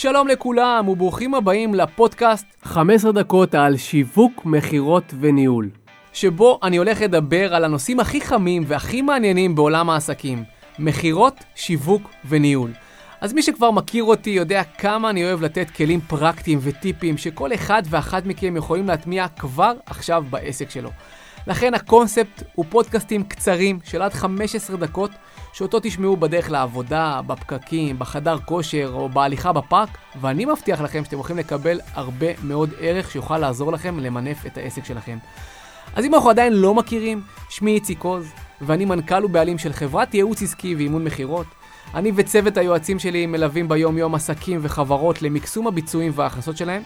שלום לכולם וברוכים הבאים לפודקאסט 15 דקות על שיווק, מכירות וניהול. שבו אני הולך לדבר על הנושאים הכי חמים והכי מעניינים בעולם העסקים. מכירות, שיווק וניהול. אז מי שכבר מכיר אותי יודע כמה אני אוהב לתת כלים פרקטיים וטיפים שכל אחד ואחת מכם יכולים להטמיע כבר עכשיו בעסק שלו. לכן הקונספט הוא פודקאסטים קצרים של עד 15 דקות, שאותו תשמעו בדרך לעבודה, בפקקים, בחדר כושר או בהליכה בפארק, ואני מבטיח לכם שאתם הולכים לקבל הרבה מאוד ערך שיוכל לעזור לכם למנף את העסק שלכם. אז אם אנחנו עדיין לא מכירים, שמי איציק עוז, ואני מנכ"ל ובעלים של חברת ייעוץ עסקי ואימון מכירות. אני וצוות היועצים שלי מלווים ביום-יום עסקים וחברות למקסום הביצועים וההכנסות שלהם.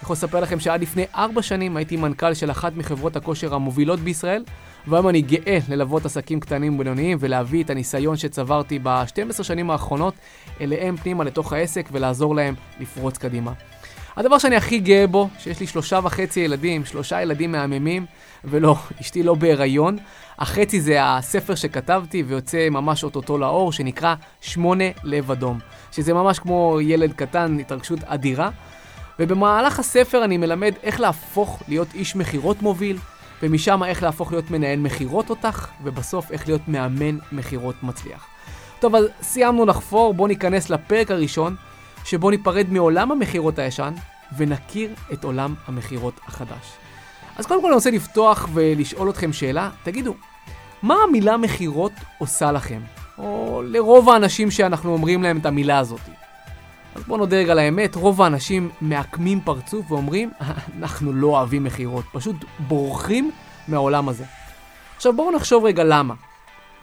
אני יכול לספר לכם שעד לפני ארבע שנים הייתי מנכ"ל של אחת מחברות הכושר המובילות בישראל, והיום אני גאה ללוות עסקים קטנים ובינוניים ולהביא את הניסיון שצברתי ב-12 שנים האחרונות אליהם פנימה לתוך העסק ולעזור להם לפרוץ קדימה. הדבר שאני הכי גאה בו, שיש לי שלושה וחצי ילדים, שלושה ילדים מהממים, ולא, אשתי לא בהיריון. החצי זה הספר שכתבתי ויוצא ממש אוטוטו לאור, שנקרא שמונה לב אדום. שזה ממש כמו ילד קטן, התרגשות אדירה. ובמהלך הספר אני מלמד איך להפוך להיות איש מכירות מוביל, ומשם איך להפוך להיות מנהל מכירות תותח, ובסוף איך להיות מאמן מכירות מצליח. טוב, אז סיימנו לחפור, בואו ניכנס לפרק הראשון, שבו ניפרד מעולם המכירות הישן, ונכיר את עולם המכירות החדש. אז קודם כל אני רוצה לפתוח ולשאול אתכם שאלה, תגידו, מה המילה מכירות עושה לכם? או לרוב האנשים שאנחנו אומרים להם את המילה הזאת. אז בואו נודה רגע לאמת, רוב האנשים מעקמים פרצוף ואומרים, אנחנו לא אוהבים מכירות, פשוט בורחים מהעולם הזה. עכשיו בואו נחשוב רגע למה.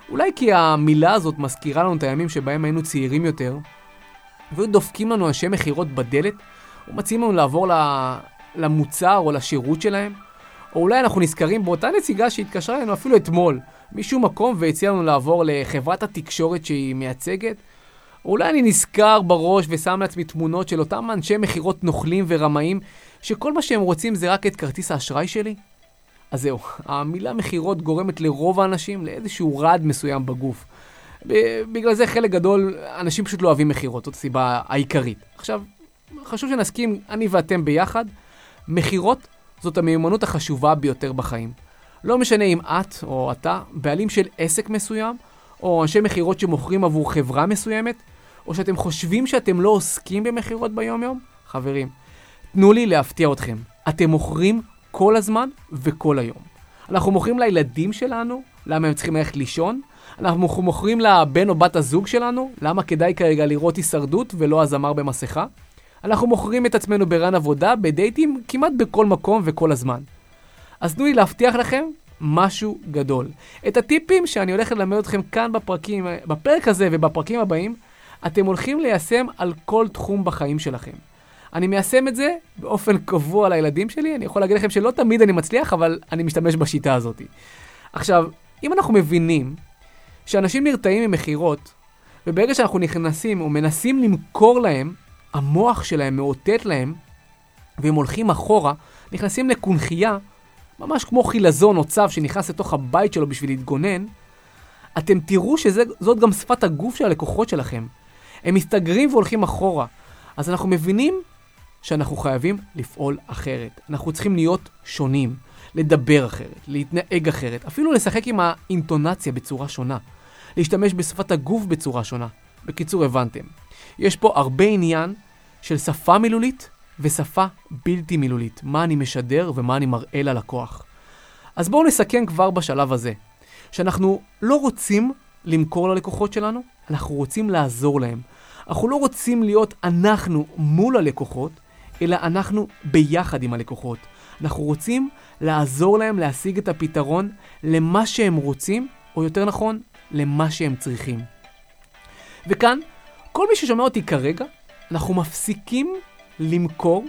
אולי כי המילה הזאת מזכירה לנו את הימים שבהם היינו צעירים יותר, והיו דופקים לנו אנשי מכירות בדלת, ומציעים לנו לעבור למוצר או לשירות שלהם, או אולי אנחנו נזכרים באותה נציגה שהתקשרה אלינו אפילו אתמול, משום מקום והציעה לנו לעבור לחברת התקשורת שהיא מייצגת, אולי אני נזכר בראש ושם לעצמי תמונות של אותם אנשי מכירות נוכלים ורמאים, שכל מה שהם רוצים זה רק את כרטיס האשראי שלי? אז זהו, המילה מכירות גורמת לרוב האנשים לאיזשהו רעד מסוים בגוף. בגלל זה חלק גדול, אנשים פשוט לא אוהבים מכירות, זאת הסיבה העיקרית. עכשיו, חשוב שנסכים, אני ואתם ביחד, מכירות זאת המיומנות החשובה ביותר בחיים. לא משנה אם את או אתה בעלים של עסק מסוים, או אנשי מכירות שמוכרים עבור חברה מסוימת, או שאתם חושבים שאתם לא עוסקים במכירות ביום-יום, חברים, תנו לי להפתיע אתכם. אתם מוכרים כל הזמן וכל היום. אנחנו מוכרים לילדים שלנו, למה הם צריכים ללכת לישון. אנחנו מוכרים לבן או בת הזוג שלנו, למה כדאי כרגע לראות הישרדות ולא הזמר במסכה. אנחנו מוכרים את עצמנו ברן עבודה, בדייטים, כמעט בכל מקום וכל הזמן. אז תנו לי להבטיח לכם משהו גדול. את הטיפים שאני הולך ללמד אתכם כאן בפרקים, בפרק הזה ובפרקים הבאים, אתם הולכים ליישם על כל תחום בחיים שלכם. אני מיישם את זה באופן קבוע לילדים שלי, אני יכול להגיד לכם שלא תמיד אני מצליח, אבל אני משתמש בשיטה הזאת. עכשיו, אם אנחנו מבינים שאנשים נרתעים ממכירות, וברגע שאנחנו נכנסים או מנסים למכור להם, המוח שלהם מאותת להם, והם הולכים אחורה, נכנסים לקונכייה, ממש כמו חילזון או צב שנכנס לתוך הבית שלו בשביל להתגונן, אתם תראו שזאת גם שפת הגוף של הלקוחות שלכם. הם מסתגרים והולכים אחורה. אז אנחנו מבינים שאנחנו חייבים לפעול אחרת. אנחנו צריכים להיות שונים, לדבר אחרת, להתנהג אחרת, אפילו לשחק עם האינטונציה בצורה שונה, להשתמש בשפת הגוף בצורה שונה. בקיצור, הבנתם. יש פה הרבה עניין של שפה מילולית ושפה בלתי מילולית. מה אני משדר ומה אני מראה ללקוח. אז בואו נסכם כבר בשלב הזה, שאנחנו לא רוצים למכור ללקוחות שלנו, אנחנו רוצים לעזור להם. אנחנו לא רוצים להיות אנחנו מול הלקוחות, אלא אנחנו ביחד עם הלקוחות. אנחנו רוצים לעזור להם להשיג את הפתרון למה שהם רוצים, או יותר נכון, למה שהם צריכים. וכאן, כל מי ששומע אותי כרגע, אנחנו מפסיקים למכור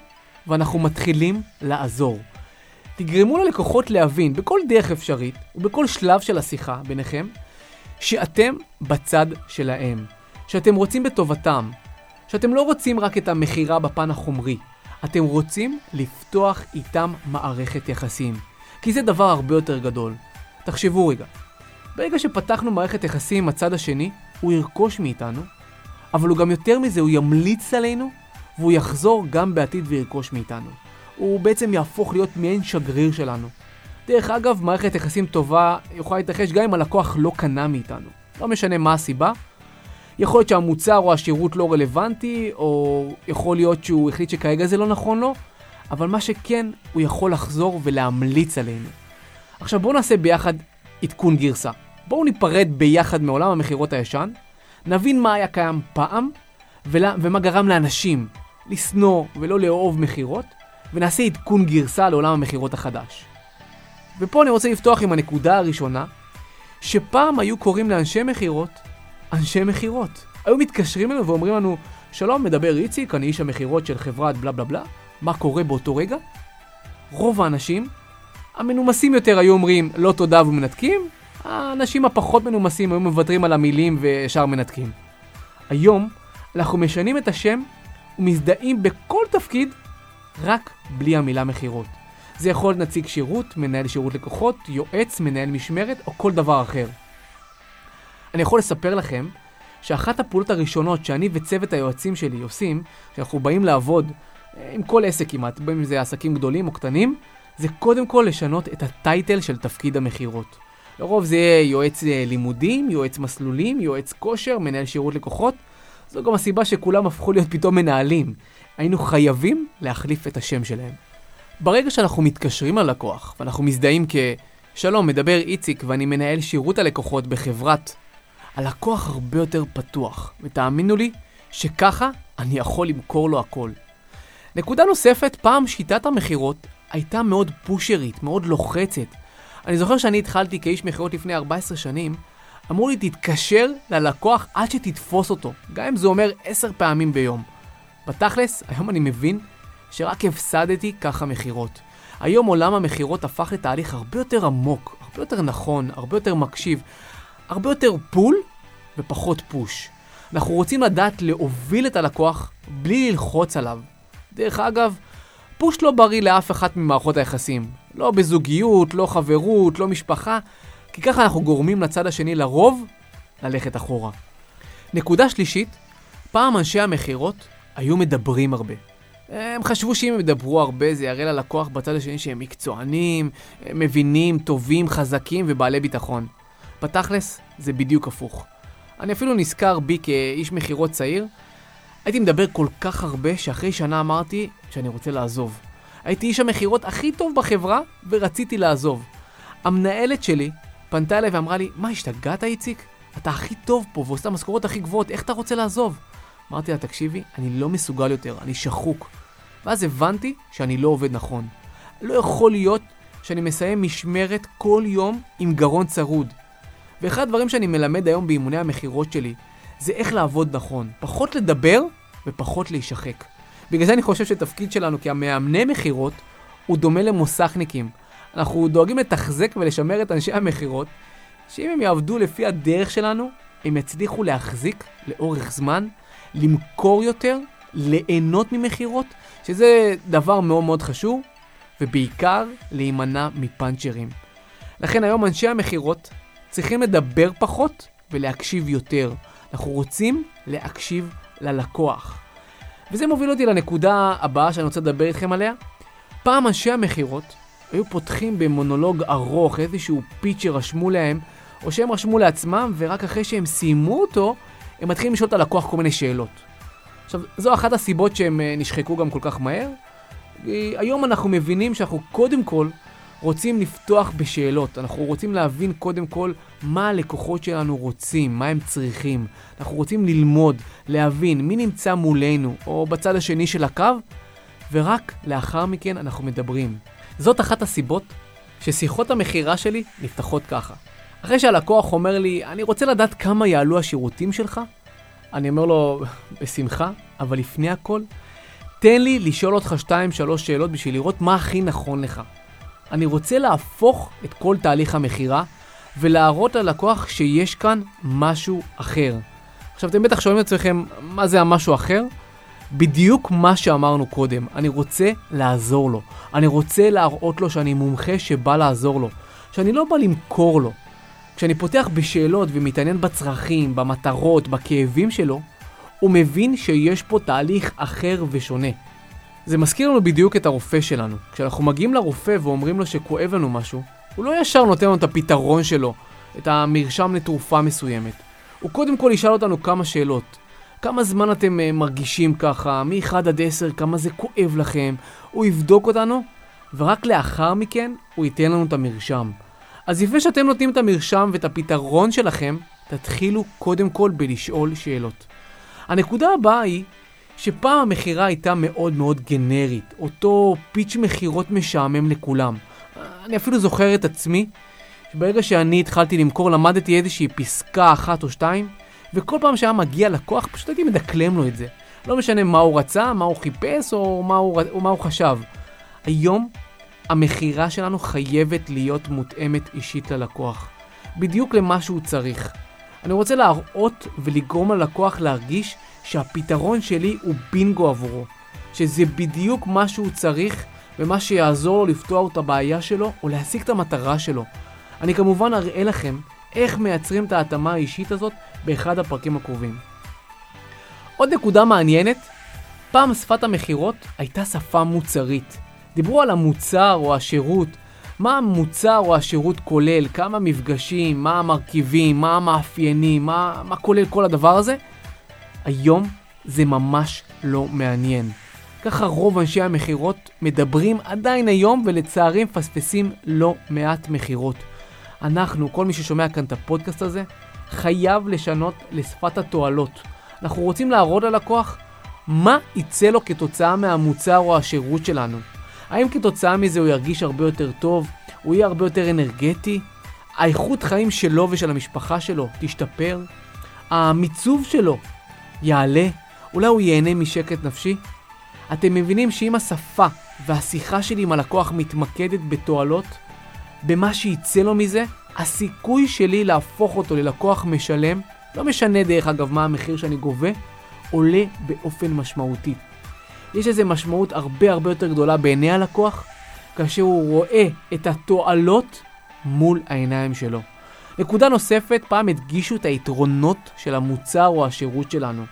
ואנחנו מתחילים לעזור. תגרמו ללקוחות להבין בכל דרך אפשרית ובכל שלב של השיחה ביניכם שאתם בצד שלהם, שאתם רוצים בטובתם, שאתם לא רוצים רק את המכירה בפן החומרי, אתם רוצים לפתוח איתם מערכת יחסים, כי זה דבר הרבה יותר גדול. תחשבו רגע, ברגע שפתחנו מערכת יחסים עם הצד השני, הוא ירכוש מאיתנו, אבל הוא גם יותר מזה, הוא ימליץ עלינו והוא יחזור גם בעתיד וירכוש מאיתנו. הוא בעצם יהפוך להיות מעין שגריר שלנו. דרך אגב, מערכת יחסים טובה יכולה להתרחש גם אם הלקוח לא קנה מאיתנו. לא משנה מה הסיבה. יכול להיות שהמוצר או השירות לא רלוונטי, או יכול להיות שהוא החליט שכרגע זה לא נכון לו, אבל מה שכן, הוא יכול לחזור ולהמליץ עלינו. עכשיו בואו נעשה ביחד עדכון גרסה. בואו ניפרד ביחד מעולם המכירות הישן, נבין מה היה קיים פעם, ולה, ומה גרם לאנשים לשנוא ולא לאהוב מכירות, ונעשה עדכון גרסה לעולם המכירות החדש. ופה אני רוצה לפתוח עם הנקודה הראשונה, שפעם היו קוראים לאנשי מכירות, אנשי מכירות. היו מתקשרים אלינו ואומרים לנו, שלום, מדבר איציק, אני איש המכירות של חברת בלה בלה בלה, מה קורה באותו רגע? רוב האנשים, המנומסים יותר היו אומרים לא תודה ומנתקים, האנשים הפחות מנומסים היו מוותרים על המילים וישר מנתקים. היום אנחנו משנים את השם ומזדהים בכל תפקיד רק בלי המילה מכירות. זה יכול להיות נציג שירות, מנהל שירות לקוחות, יועץ, מנהל משמרת או כל דבר אחר. אני יכול לספר לכם שאחת הפעולות הראשונות שאני וצוות היועצים שלי עושים, כשאנחנו באים לעבוד אה, עם כל עסק כמעט, בין אם זה עסקים גדולים או קטנים, זה קודם כל לשנות את הטייטל של תפקיד המכירות. לרוב זה יהיה יועץ אה, לימודים, יועץ מסלולים, יועץ כושר, מנהל שירות לקוחות. זו גם הסיבה שכולם הפכו להיות פתאום מנהלים. היינו חייבים להחליף את השם שלהם. ברגע שאנחנו מתקשרים ללקוח, ואנחנו מזדהים כ... שלום, מדבר איציק ואני מנהל שירות הלקוחות בחברת... הלקוח הרבה יותר פתוח, ותאמינו לי שככה אני יכול למכור לו הכל. נקודה נוספת, פעם שיטת המכירות הייתה מאוד פושרית, מאוד לוחצת. אני זוכר שאני התחלתי כאיש מכירות לפני 14 שנים, אמרו לי תתקשר ללקוח עד שתתפוס אותו, גם אם זה אומר 10 פעמים ביום. בתכלס, היום אני מבין שרק הפסדתי ככה מכירות. היום עולם המכירות הפך לתהליך הרבה יותר עמוק, הרבה יותר נכון, הרבה יותר מקשיב, הרבה יותר פול ופחות פוש. אנחנו רוצים לדעת להוביל את הלקוח בלי ללחוץ עליו. דרך אגב, פוש לא בריא לאף אחת ממערכות היחסים. לא בזוגיות, לא חברות, לא משפחה, כי ככה אנחנו גורמים לצד השני לרוב ללכת אחורה. נקודה שלישית, פעם אנשי המכירות היו מדברים הרבה. הם חשבו שאם הם ידברו הרבה זה יראה ללקוח בצד השני שהם מקצוענים, מבינים, טובים, חזקים ובעלי ביטחון. בתכלס, זה בדיוק הפוך. אני אפילו נזכר בי כאיש מכירות צעיר, הייתי מדבר כל כך הרבה שאחרי שנה אמרתי שאני רוצה לעזוב. הייתי איש המכירות הכי טוב בחברה ורציתי לעזוב. המנהלת שלי פנתה אליי ואמרה לי, מה, השתגעת איציק? אתה הכי טוב פה ועושה משכורות הכי גבוהות, איך אתה רוצה לעזוב? אמרתי לה, תקשיבי, אני לא מסוגל יותר, אני שחוק. ואז הבנתי שאני לא עובד נכון. לא יכול להיות שאני מסיים משמרת כל יום עם גרון צרוד. ואחד הדברים שאני מלמד היום באימוני המכירות שלי, זה איך לעבוד נכון. פחות לדבר ופחות להישחק. בגלל זה אני חושב שתפקיד שלנו כמאמני מכירות הוא דומה למוסכניקים. אנחנו דואגים לתחזק ולשמר את אנשי המכירות, שאם הם יעבדו לפי הדרך שלנו, הם יצליחו להחזיק לאורך זמן, למכור יותר, ליהנות ממכירות, שזה דבר מאוד מאוד חשוב, ובעיקר להימנע מפאנצ'רים. לכן היום אנשי המכירות צריכים לדבר פחות ולהקשיב יותר. אנחנו רוצים להקשיב ללקוח. וזה מוביל אותי לנקודה הבאה שאני רוצה לדבר איתכם עליה. פעם אנשי המכירות היו פותחים במונולוג ארוך, איזשהו פיץ' שרשמו להם, או שהם רשמו לעצמם, ורק אחרי שהם סיימו אותו, הם מתחילים לשאול את הלקוח כל מיני שאלות. עכשיו, זו אחת הסיבות שהם אה, נשחקו גם כל כך מהר. היום אנחנו מבינים שאנחנו קודם כל רוצים לפתוח בשאלות. אנחנו רוצים להבין קודם כל מה הלקוחות שלנו רוצים, מה הם צריכים. אנחנו רוצים ללמוד, להבין מי נמצא מולנו או בצד השני של הקו, ורק לאחר מכן אנחנו מדברים. זאת אחת הסיבות ששיחות המכירה שלי נפתחות ככה. אחרי שהלקוח אומר לי, אני רוצה לדעת כמה יעלו השירותים שלך, אני אומר לו, בשמחה, אבל לפני הכל, תן לי לשאול אותך 2-3 שאלות בשביל לראות מה הכי נכון לך. אני רוצה להפוך את כל תהליך המכירה ולהראות ללקוח שיש כאן משהו אחר. עכשיו אתם בטח שואלים את עצמכם, מה זה המשהו אחר? בדיוק מה שאמרנו קודם, אני רוצה לעזור לו. אני רוצה להראות לו שאני מומחה שבא לעזור לו. שאני לא בא למכור לו. כשאני פותח בשאלות ומתעניין בצרכים, במטרות, בכאבים שלו, הוא מבין שיש פה תהליך אחר ושונה. זה מזכיר לנו בדיוק את הרופא שלנו. כשאנחנו מגיעים לרופא ואומרים לו שכואב לנו משהו, הוא לא ישר נותן לנו את הפתרון שלו, את המרשם לתרופה מסוימת. הוא קודם כל ישאל אותנו כמה שאלות. כמה זמן אתם uh, מרגישים ככה, מ-1 עד 10, כמה זה כואב לכם. הוא יבדוק אותנו, ורק לאחר מכן הוא ייתן לנו את המרשם. אז לפני שאתם נותנים את המרשם ואת הפתרון שלכם, תתחילו קודם כל בלשאול שאלות. הנקודה הבאה היא שפעם המכירה הייתה מאוד מאוד גנרית, אותו פיץ' מכירות משעמם לכולם. אני אפילו זוכר את עצמי, שברגע שאני התחלתי למכור למדתי איזושהי פסקה אחת או שתיים, וכל פעם שהיה מגיע לקוח פשוט הייתי מדקלם לו את זה. לא משנה מה הוא רצה, מה הוא חיפש או מה הוא, או מה הוא חשב. היום המכירה שלנו חייבת להיות מותאמת אישית ללקוח. בדיוק למה שהוא צריך. אני רוצה להראות ולגרום ללקוח להרגיש שהפתרון שלי הוא בינגו עבורו. שזה בדיוק מה שהוא צריך ומה שיעזור לו לפתור את הבעיה שלו או להשיג את המטרה שלו. אני כמובן אראה לכם איך מייצרים את ההתאמה האישית הזאת באחד הפרקים הקרובים. עוד נקודה מעניינת, פעם שפת המכירות הייתה שפה מוצרית. דיברו על המוצר או השירות, מה המוצר או השירות כולל, כמה מפגשים, מה המרכיבים, מה המאפיינים, מה, מה כולל כל הדבר הזה. היום זה ממש לא מעניין. ככה רוב אנשי המכירות מדברים עדיין היום ולצערי מפספסים לא מעט מכירות. אנחנו, כל מי ששומע כאן את הפודקאסט הזה, חייב לשנות לשפת התועלות. אנחנו רוצים להראות ללקוח מה יצא לו כתוצאה מהמוצר או השירות שלנו. האם כתוצאה מזה הוא ירגיש הרבה יותר טוב? הוא יהיה הרבה יותר אנרגטי? האיכות חיים שלו ושל המשפחה שלו תשתפר? המיצוב שלו יעלה? אולי הוא ייהנה משקט נפשי? אתם מבינים שאם השפה והשיחה שלי עם הלקוח מתמקדת בתועלות, במה שיצא לו מזה, הסיכוי שלי להפוך אותו ללקוח משלם, לא משנה דרך אגב מה המחיר שאני גובה, עולה באופן משמעותי. יש לזה משמעות הרבה הרבה יותר גדולה בעיני הלקוח, כאשר הוא רואה את התועלות מול העיניים שלו. נקודה נוספת, פעם הדגישו את היתרונות של המוצר או השירות שלנו.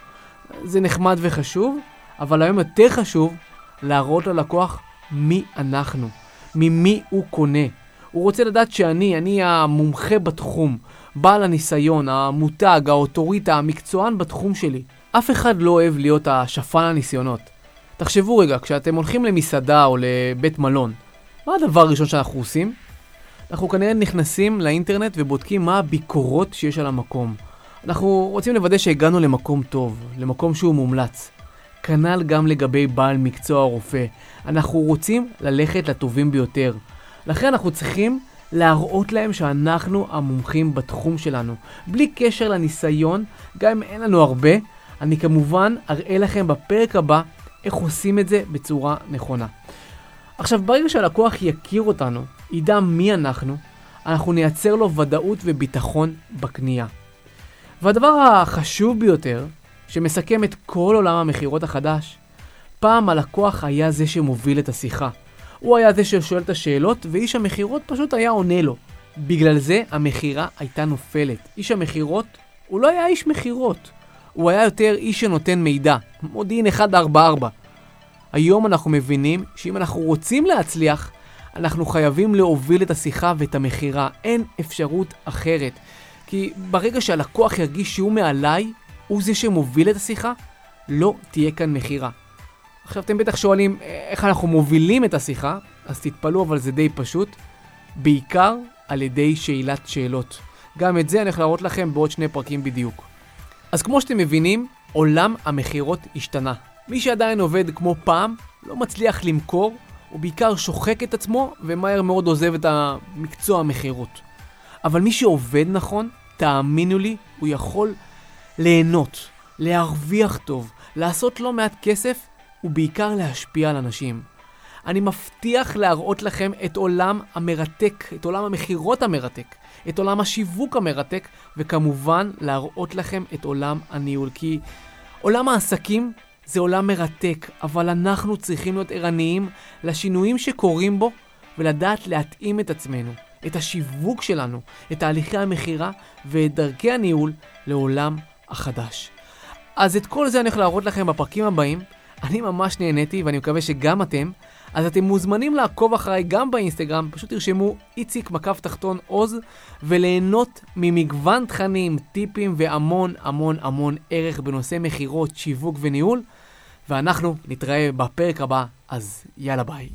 זה נחמד וחשוב, אבל היום יותר חשוב להראות ללקוח מי אנחנו, ממי הוא קונה. הוא רוצה לדעת שאני, אני המומחה בתחום, בעל הניסיון, המותג, האוטוריטה, המקצוען בתחום שלי. אף אחד לא אוהב להיות השפן הניסיונות. תחשבו רגע, כשאתם הולכים למסעדה או לבית מלון, מה הדבר הראשון שאנחנו עושים? אנחנו כנראה נכנסים לאינטרנט ובודקים מה הביקורות שיש על המקום. אנחנו רוצים לוודא שהגענו למקום טוב, למקום שהוא מומלץ. כנ"ל גם לגבי בעל מקצוע רופא. אנחנו רוצים ללכת לטובים ביותר. לכן אנחנו צריכים להראות להם שאנחנו המומחים בתחום שלנו. בלי קשר לניסיון, גם אם אין לנו הרבה, אני כמובן אראה לכם בפרק הבא איך עושים את זה בצורה נכונה. עכשיו, ברגע שהלקוח יכיר אותנו, ידע מי אנחנו, אנחנו נייצר לו ודאות וביטחון בקנייה. והדבר החשוב ביותר, שמסכם את כל עולם המכירות החדש, פעם הלקוח היה זה שמוביל את השיחה. הוא היה זה ששואל את השאלות, ואיש המכירות פשוט היה עונה לו. בגלל זה המכירה הייתה נופלת. איש המכירות, הוא לא היה איש מכירות. הוא היה יותר איש שנותן מידע. מודיעין 144. היום אנחנו מבינים שאם אנחנו רוצים להצליח, אנחנו חייבים להוביל את השיחה ואת המכירה. אין אפשרות אחרת. כי ברגע שהלקוח ירגיש שהוא מעליי, הוא זה שמוביל את השיחה, לא תהיה כאן מכירה. עכשיו אתם בטח שואלים איך אנחנו מובילים את השיחה, אז תתפלאו אבל זה די פשוט, בעיקר על ידי שאלת שאלות. גם את זה אני הולך להראות לכם בעוד שני פרקים בדיוק. אז כמו שאתם מבינים, עולם המכירות השתנה. מי שעדיין עובד כמו פעם, לא מצליח למכור, הוא בעיקר שוחק את עצמו ומהר מאוד עוזב את המקצוע המכירות. אבל מי שעובד נכון, תאמינו לי, הוא יכול ליהנות, להרוויח טוב, לעשות לא מעט כסף ובעיקר להשפיע על אנשים. אני מבטיח להראות לכם את עולם המרתק, את עולם המכירות המרתק, את עולם השיווק המרתק, וכמובן להראות לכם את עולם הניהול. כי עולם העסקים זה עולם מרתק, אבל אנחנו צריכים להיות ערניים לשינויים שקורים בו ולדעת להתאים את עצמנו, את השיווק שלנו, את תהליכי המכירה ואת דרכי הניהול לעולם החדש. אז את כל זה אני הולך להראות לכם בפרקים הבאים. אני ממש נהניתי ואני מקווה שגם אתם. אז אתם מוזמנים לעקוב אחריי גם באינסטגרם, פשוט תרשמו איציק מקף תחתון עוז, וליהנות ממגוון תכנים, טיפים והמון המון המון ערך בנושא מכירות, שיווק וניהול. ואנחנו נתראה בפרק הבא, אז יאללה ביי.